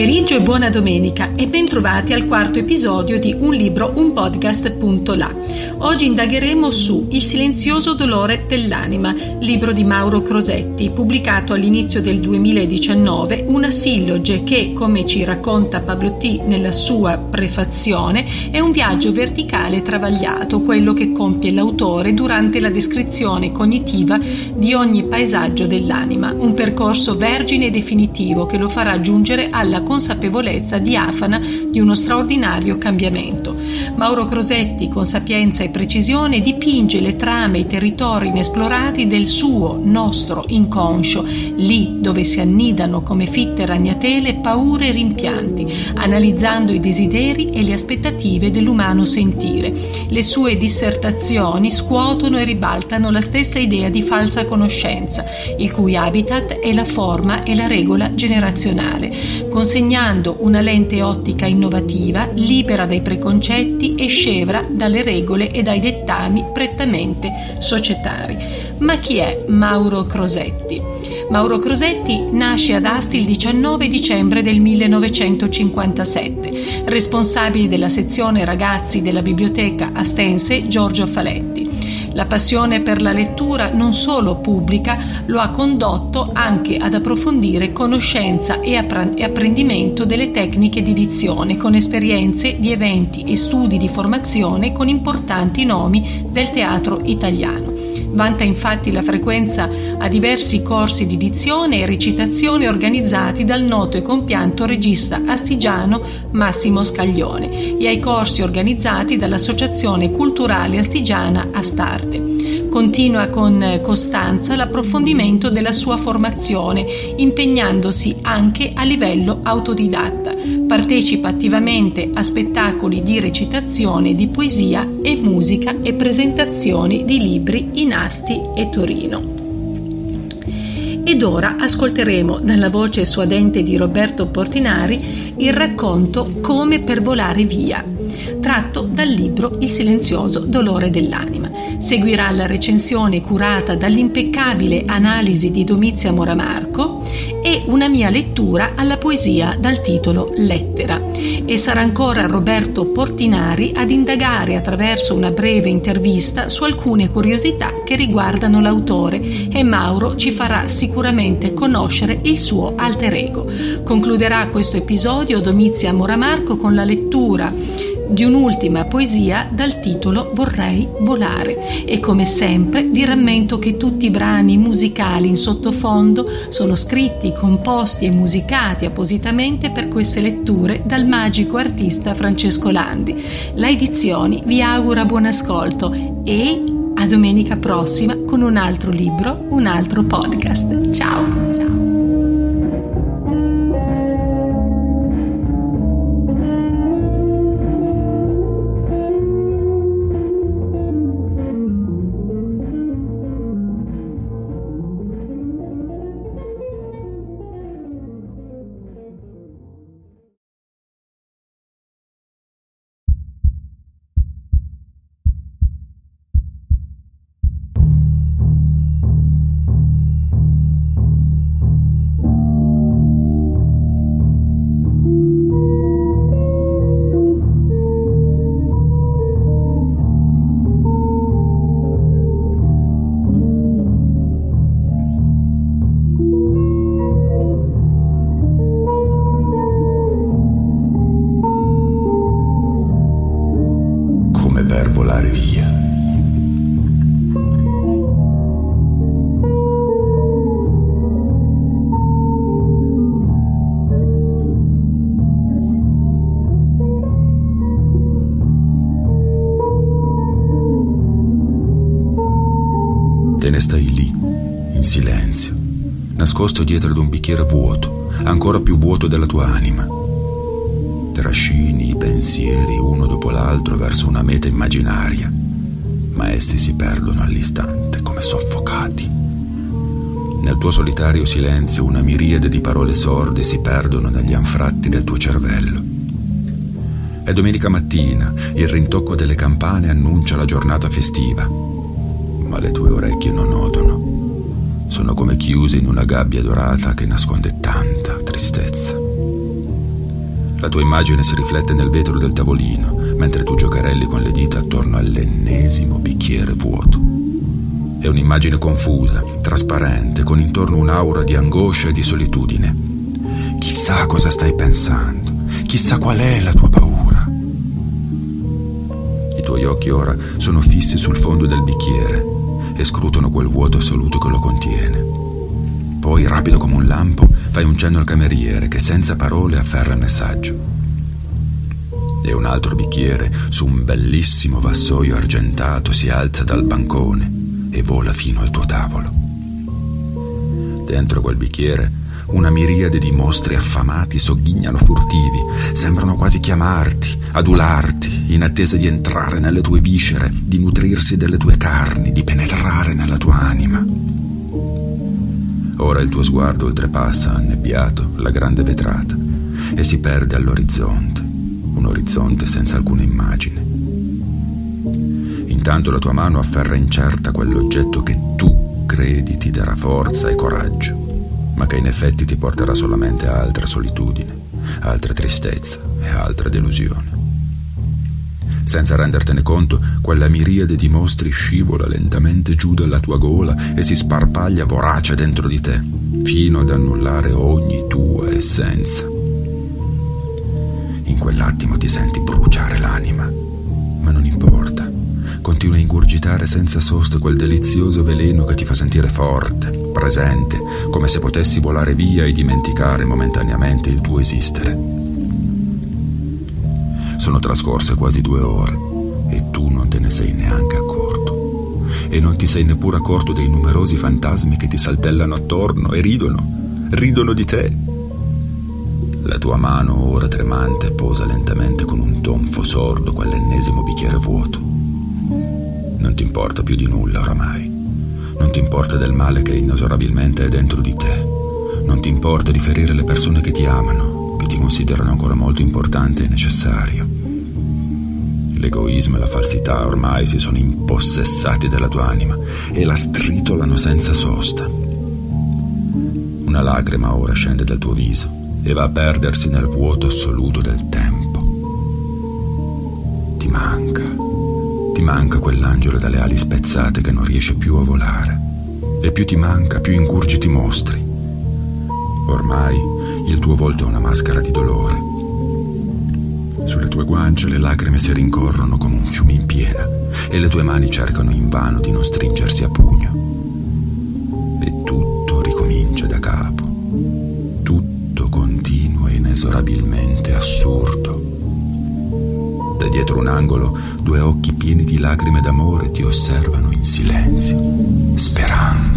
Pomeriggio e buona domenica e bentrovati al quarto episodio di Un libro, un podcast.la. Oggi indagheremo su Il silenzioso dolore dell'anima, libro di Mauro Crosetti, pubblicato all'inizio del 2019, una silloge che, come ci racconta Pablo T nella sua prefazione, è un viaggio verticale travagliato, quello che compie l'autore durante la descrizione cognitiva di ogni paesaggio dell'anima, un percorso vergine e definitivo che lo farà giungere alla consapevolezza diafana di uno straordinario cambiamento. Mauro Crosetti, con sapienza e precisione, dipinge le trame e i territori inesplorati del suo, nostro inconscio, lì dove si annidano come fitte ragnatele paure e rimpianti, analizzando i desideri e le aspettative dell'umano sentire. Le sue dissertazioni scuotono e ribaltano la stessa idea di falsa conoscenza, il cui habitat è la forma e la regola generazionale, consegnando una lente ottica innovativa, libera dai preconcetti e scevra dalle regole e dai dettami prettamente societari. Ma chi è Mauro Crosetti? Mauro Crosetti nasce ad Asti il 19 dicembre del 1957, responsabile della sezione ragazzi della biblioteca astense Giorgio Faletti. La passione per la lettura non solo pubblica lo ha condotto anche ad approfondire conoscenza e apprendimento delle tecniche di dizione con esperienze di eventi e studi di formazione con importanti nomi del teatro italiano. Vanta infatti la frequenza a diversi corsi di dizione e recitazione organizzati dal noto e compianto regista astigiano Massimo Scaglione e ai corsi organizzati dall'Associazione Culturale Astigiana Astarte. Continua con costanza l'approfondimento della sua formazione, impegnandosi anche a livello autodidatta. Partecipa attivamente a spettacoli di recitazione di poesia e musica e presentazioni di libri in Asti e Torino. Ed ora ascolteremo dalla voce suadente di Roberto Portinari il racconto Come per volare via, tratto dal libro Il silenzioso dolore dell'anima. Seguirà la recensione curata dall'impeccabile analisi di Domizia Moramarco e una mia lettura alla poesia dal titolo Lettera. E sarà ancora Roberto Portinari ad indagare attraverso una breve intervista su alcune curiosità che riguardano l'autore e Mauro ci farà sicuramente conoscere il suo alter ego. Concluderà questo episodio Domizia Moramarco con la lettura di un'ultima poesia dal titolo Vorrei volare e come sempre vi rammento che tutti i brani musicali in sottofondo sono scritti, composti e musicati appositamente per queste letture dal magico artista Francesco Landi. La Edizioni vi augura buon ascolto e a domenica prossima con un altro libro, un altro podcast. Ciao! Ciao! Nascosto dietro ad un bicchiere vuoto, ancora più vuoto della tua anima. Trascini i pensieri uno dopo l'altro verso una meta immaginaria, ma essi si perdono all'istante come soffocati. Nel tuo solitario silenzio una miriade di parole sorde si perdono negli anfratti del tuo cervello. È domenica mattina, il rintocco delle campane annuncia la giornata festiva, ma le tue orecchie non odono. Sono come chiuse in una gabbia dorata che nasconde tanta tristezza. La tua immagine si riflette nel vetro del tavolino, mentre tu giocherelli con le dita attorno all'ennesimo bicchiere vuoto. È un'immagine confusa, trasparente, con intorno un'aura di angoscia e di solitudine. Chissà cosa stai pensando, chissà qual è la tua paura. I tuoi occhi ora sono fissi sul fondo del bicchiere e scrutano quel vuoto assoluto che lo contiene. Poi, rapido come un lampo, fai un cenno al cameriere che senza parole afferra il messaggio. E un altro bicchiere, su un bellissimo vassoio argentato, si alza dal bancone e vola fino al tuo tavolo. Dentro quel bicchiere una miriade di mostri affamati sogghignano furtivi, sembrano quasi chiamarti, adularti, in attesa di entrare nelle tue viscere, di nutrirsi delle tue carni, di penetrare nella tua anima. Ora il tuo sguardo oltrepassa, annebbiato, la grande vetrata e si perde all'orizzonte, un orizzonte senza alcuna immagine. Intanto la tua mano afferra incerta quell'oggetto che tu credi ti darà forza e coraggio ma che in effetti ti porterà solamente a altra solitudine, altra tristezza e altra delusione. Senza rendertene conto, quella miriade di mostri scivola lentamente giù dalla tua gola e si sparpaglia vorace dentro di te, fino ad annullare ogni tua essenza. In quell'attimo ti senti bruciare l'anima, ma non importa. Continua a ingurgitare senza sosta quel delizioso veleno che ti fa sentire forte, presente, come se potessi volare via e dimenticare momentaneamente il tuo esistere. Sono trascorse quasi due ore e tu non te ne sei neanche accorto. E non ti sei neppure accorto dei numerosi fantasmi che ti saltellano attorno e ridono, ridono di te. La tua mano, ora tremante, posa lentamente con un tonfo sordo quell'ennesimo bicchiere vuoto. Non ti importa più di nulla oramai. Non ti importa del male che inesorabilmente è dentro di te. Non ti importa di ferire le persone che ti amano, che ti considerano ancora molto importante e necessario. L'egoismo e la falsità ormai si sono impossessati della tua anima e la stritolano senza sosta. Una lacrima ora scende dal tuo viso e va a perdersi nel vuoto assoluto del tempo. Ti manca ti manca quell'angelo dalle ali spezzate che non riesce più a volare. E più ti manca, più ingurgiti mostri. Ormai il tuo volto è una maschera di dolore. Sulle tue guance le lacrime si rincorrono come un fiume in piena e le tue mani cercano invano di non stringersi a pugno. E tutto ricomincia da capo. Tutto continuo e inesorabilmente assurdo. Da dietro un angolo, due occhi pieni di lacrime d'amore ti osservano in silenzio, sperando.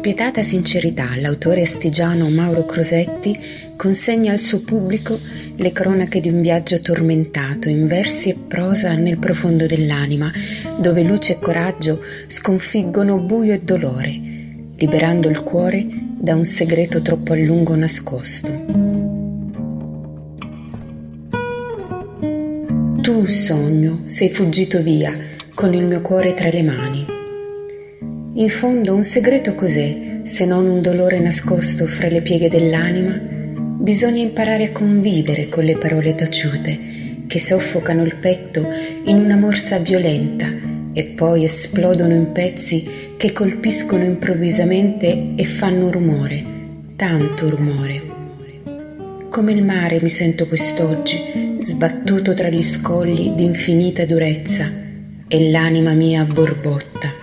Spietata sincerità l'autore astigiano Mauro Crosetti consegna al suo pubblico le cronache di un viaggio tormentato in versi e prosa nel profondo dell'anima, dove luce e coraggio sconfiggono buio e dolore, liberando il cuore da un segreto troppo a lungo nascosto. Tu, sogno, sei fuggito via con il mio cuore tra le mani in fondo un segreto cos'è se non un dolore nascosto fra le pieghe dell'anima, bisogna imparare a convivere con le parole taciute che soffocano il petto in una morsa violenta e poi esplodono in pezzi che colpiscono improvvisamente e fanno rumore, tanto rumore. Come il mare mi sento quest'oggi, sbattuto tra gli scogli di infinita durezza, e l'anima mia borbotta.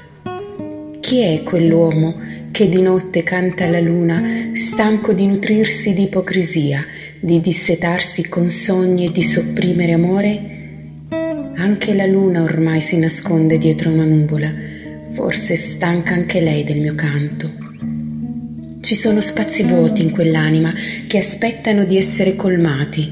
Chi è quell'uomo che di notte canta alla luna, stanco di nutrirsi di ipocrisia, di dissetarsi con sogni e di sopprimere amore? Anche la luna ormai si nasconde dietro una nuvola, forse stanca anche lei del mio canto. Ci sono spazi vuoti in quell'anima che aspettano di essere colmati.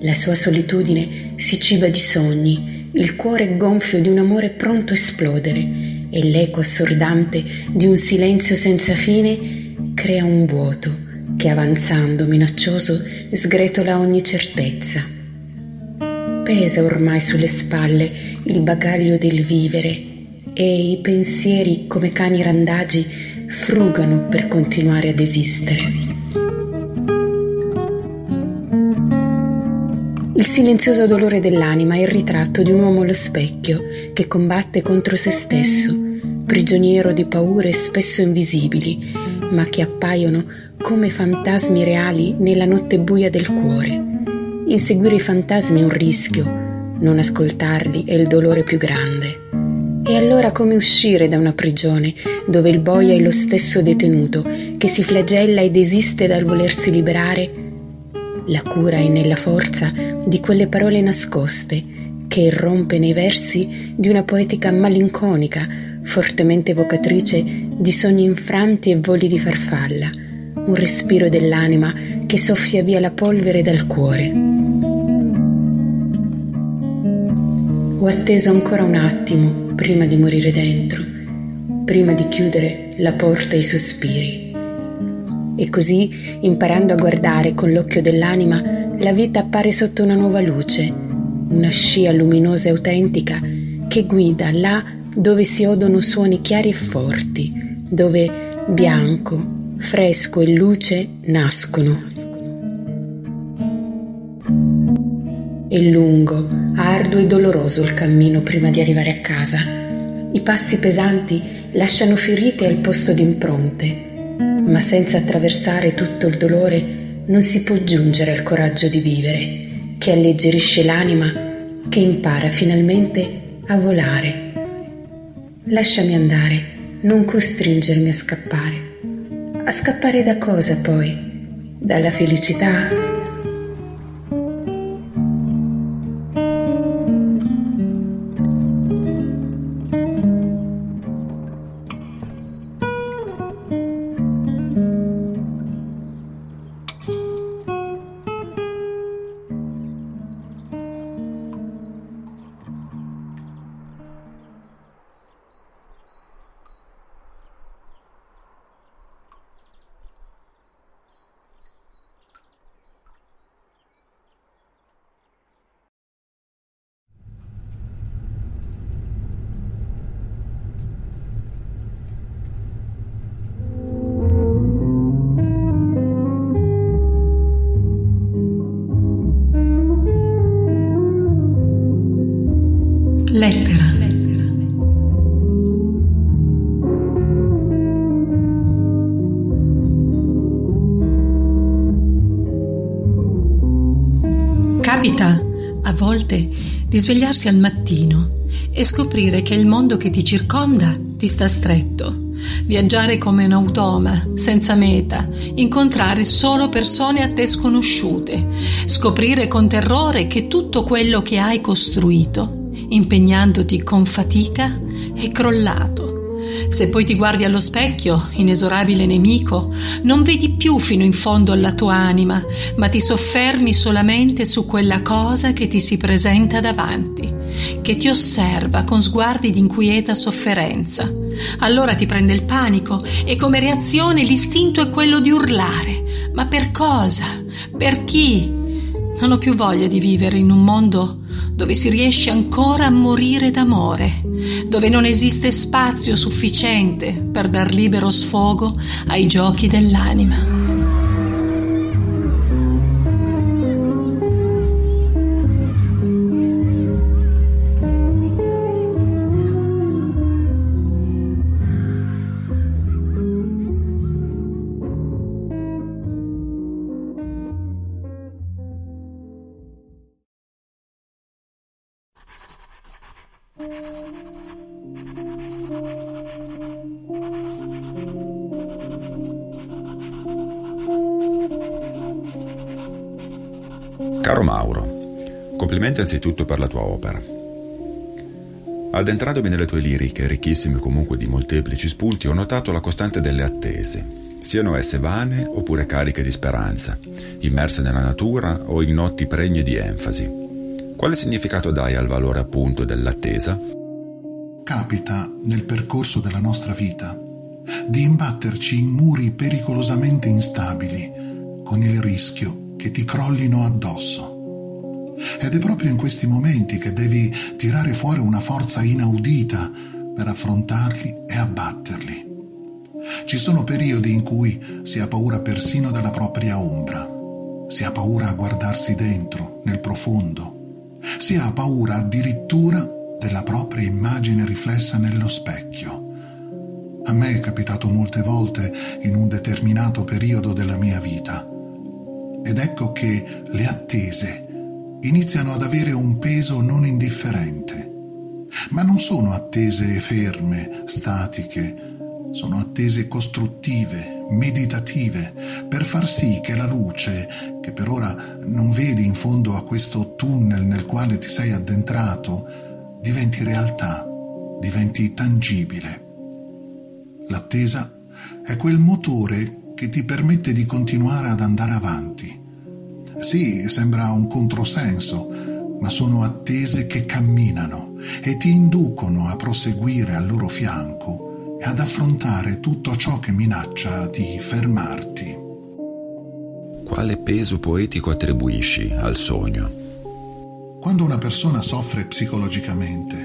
La sua solitudine si ciba di sogni, il cuore gonfio di un amore pronto a esplodere e l'eco assordante di un silenzio senza fine crea un vuoto che avanzando minaccioso sgretola ogni certezza. Pesa ormai sulle spalle il bagaglio del vivere e i pensieri come cani randagi frugano per continuare ad esistere. Il silenzioso dolore dell'anima è il ritratto di un uomo allo specchio che combatte contro se stesso, prigioniero di paure spesso invisibili, ma che appaiono come fantasmi reali nella notte buia del cuore. Inseguire i fantasmi è un rischio, non ascoltarli è il dolore più grande. E allora come uscire da una prigione dove il boia è lo stesso detenuto che si flagella ed esiste dal volersi liberare? La cura è nella forza di quelle parole nascoste che irrompe nei versi di una poetica malinconica, fortemente evocatrice di sogni infranti e voli di farfalla un respiro dell'anima che soffia via la polvere dal cuore. Ho atteso ancora un attimo prima di morire dentro, prima di chiudere la porta ai sospiri. E così, imparando a guardare con l'occhio dell'anima, la vita appare sotto una nuova luce, una scia luminosa e autentica che guida là dove si odono suoni chiari e forti, dove bianco, fresco e luce nascono. È lungo, arduo e doloroso il cammino prima di arrivare a casa. I passi pesanti lasciano ferite al posto di impronte, ma senza attraversare tutto il dolore non si può giungere al coraggio di vivere, che alleggerisce l'anima, che impara finalmente a volare. Lasciami andare, non costringermi a scappare. A scappare da cosa poi? Dalla felicità? Capita a volte di svegliarsi al mattino e scoprire che il mondo che ti circonda ti sta stretto. Viaggiare come un automa, senza meta, incontrare solo persone a te sconosciute, scoprire con terrore che tutto quello che hai costruito impegnandoti con fatica, è crollato. Se poi ti guardi allo specchio, inesorabile nemico, non vedi più fino in fondo alla tua anima, ma ti soffermi solamente su quella cosa che ti si presenta davanti, che ti osserva con sguardi di inquieta sofferenza. Allora ti prende il panico e come reazione l'istinto è quello di urlare. Ma per cosa? Per chi? Non ho più voglia di vivere in un mondo dove si riesce ancora a morire d'amore, dove non esiste spazio sufficiente per dar libero sfogo ai giochi dell'anima. Complimenti anzitutto per la tua opera. Addentrandomi nelle tue liriche, ricchissime comunque di molteplici spunti, ho notato la costante delle attese, siano esse vane oppure cariche di speranza, immerse nella natura o in notti pregne di enfasi. Quale significato dai al valore appunto dell'attesa? Capita nel percorso della nostra vita di imbatterci in muri pericolosamente instabili, con il rischio che ti crollino addosso. Ed è proprio in questi momenti che devi tirare fuori una forza inaudita per affrontarli e abbatterli. Ci sono periodi in cui si ha paura persino della propria ombra, si ha paura a guardarsi dentro, nel profondo, si ha paura addirittura della propria immagine riflessa nello specchio. A me è capitato molte volte in un determinato periodo della mia vita ed ecco che le attese iniziano ad avere un peso non indifferente. Ma non sono attese ferme, statiche, sono attese costruttive, meditative, per far sì che la luce, che per ora non vedi in fondo a questo tunnel nel quale ti sei addentrato, diventi realtà, diventi tangibile. L'attesa è quel motore che ti permette di continuare ad andare avanti. Sì, sembra un controsenso, ma sono attese che camminano e ti inducono a proseguire al loro fianco e ad affrontare tutto ciò che minaccia di fermarti. Quale peso poetico attribuisci al sogno? Quando una persona soffre psicologicamente,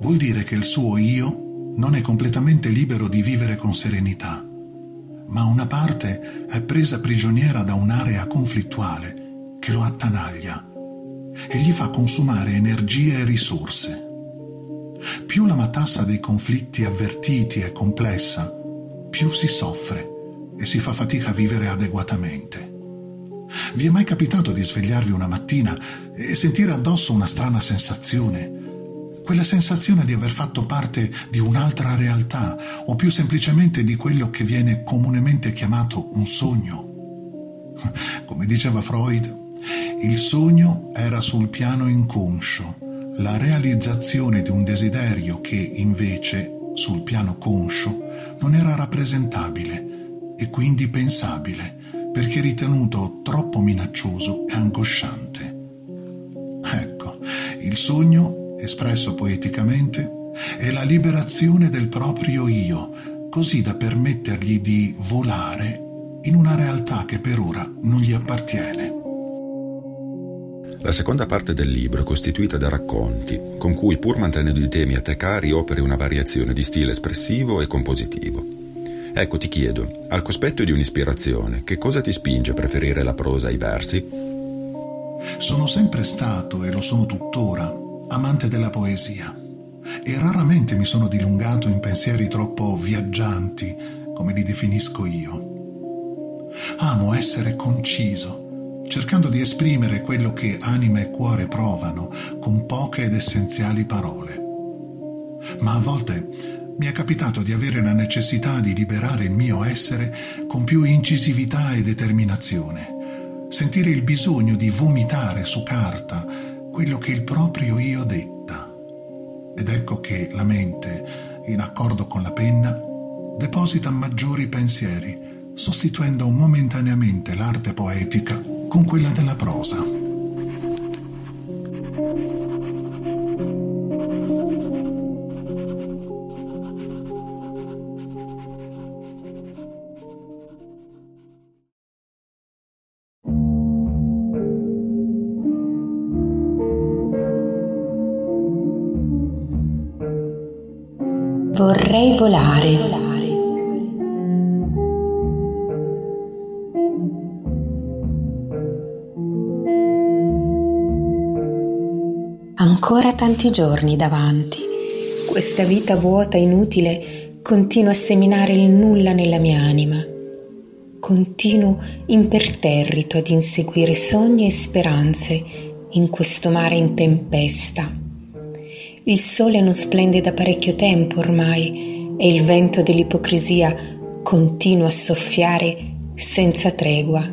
vuol dire che il suo io non è completamente libero di vivere con serenità ma una parte è presa prigioniera da un'area conflittuale che lo attanaglia e gli fa consumare energie e risorse. Più la matassa dei conflitti avvertiti è complessa, più si soffre e si fa fatica a vivere adeguatamente. Vi è mai capitato di svegliarvi una mattina e sentire addosso una strana sensazione? Quella sensazione di aver fatto parte di un'altra realtà o più semplicemente di quello che viene comunemente chiamato un sogno. Come diceva Freud, il sogno era sul piano inconscio, la realizzazione di un desiderio che invece sul piano conscio non era rappresentabile e quindi pensabile perché ritenuto troppo minaccioso e angosciante. Ecco, il sogno espresso poeticamente, è la liberazione del proprio io, così da permettergli di volare in una realtà che per ora non gli appartiene. La seconda parte del libro è costituita da racconti, con cui, pur mantenendo i temi a te cari, operi una variazione di stile espressivo e compositivo. Ecco, ti chiedo, al cospetto di un'ispirazione, che cosa ti spinge a preferire la prosa ai versi? Sono sempre stato e lo sono tuttora amante della poesia e raramente mi sono dilungato in pensieri troppo viaggianti, come li definisco io. Amo essere conciso, cercando di esprimere quello che anima e cuore provano con poche ed essenziali parole. Ma a volte mi è capitato di avere la necessità di liberare il mio essere con più incisività e determinazione, sentire il bisogno di vomitare su carta quello che il proprio io detta. Ed ecco che la mente, in accordo con la penna, deposita maggiori pensieri, sostituendo momentaneamente l'arte poetica con quella della prosa. Vorrei volare. Ancora tanti giorni davanti. Questa vita vuota e inutile continua a seminare il nulla nella mia anima. Continuo imperterrito ad inseguire sogni e speranze in questo mare in tempesta. Il sole non splende da parecchio tempo ormai e il vento dell'ipocrisia continua a soffiare senza tregua.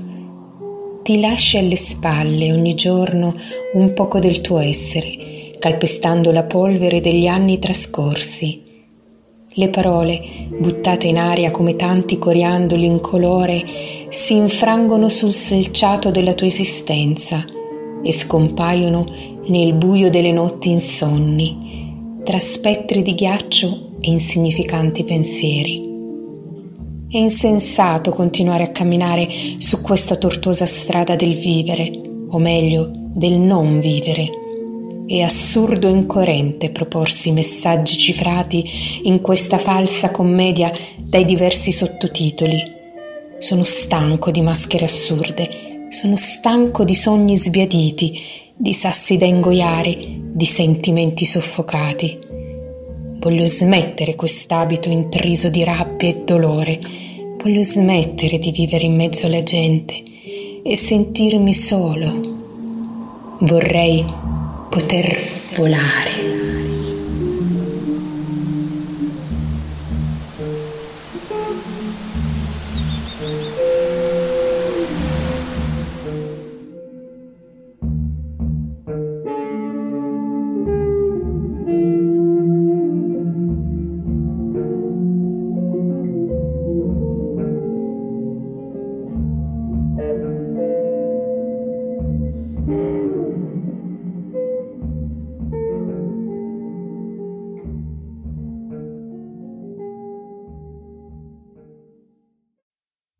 Ti lasci alle spalle ogni giorno un poco del tuo essere, calpestando la polvere degli anni trascorsi. Le parole, buttate in aria come tanti coriandoli incolore, si infrangono sul selciato della tua esistenza e scompaiono nel buio delle notti insonni, tra spettri di ghiaccio e insignificanti pensieri. È insensato continuare a camminare su questa tortuosa strada del vivere, o meglio, del non vivere è assurdo e incoerente proporsi messaggi cifrati in questa falsa commedia dai diversi sottotitoli. Sono stanco di maschere assurde, sono stanco di sogni sbiaditi, di sassi da ingoiare, di sentimenti soffocati. Voglio smettere quest'abito intriso di rabbia e dolore, voglio smettere di vivere in mezzo alla gente e sentirmi solo. Vorrei poter volare.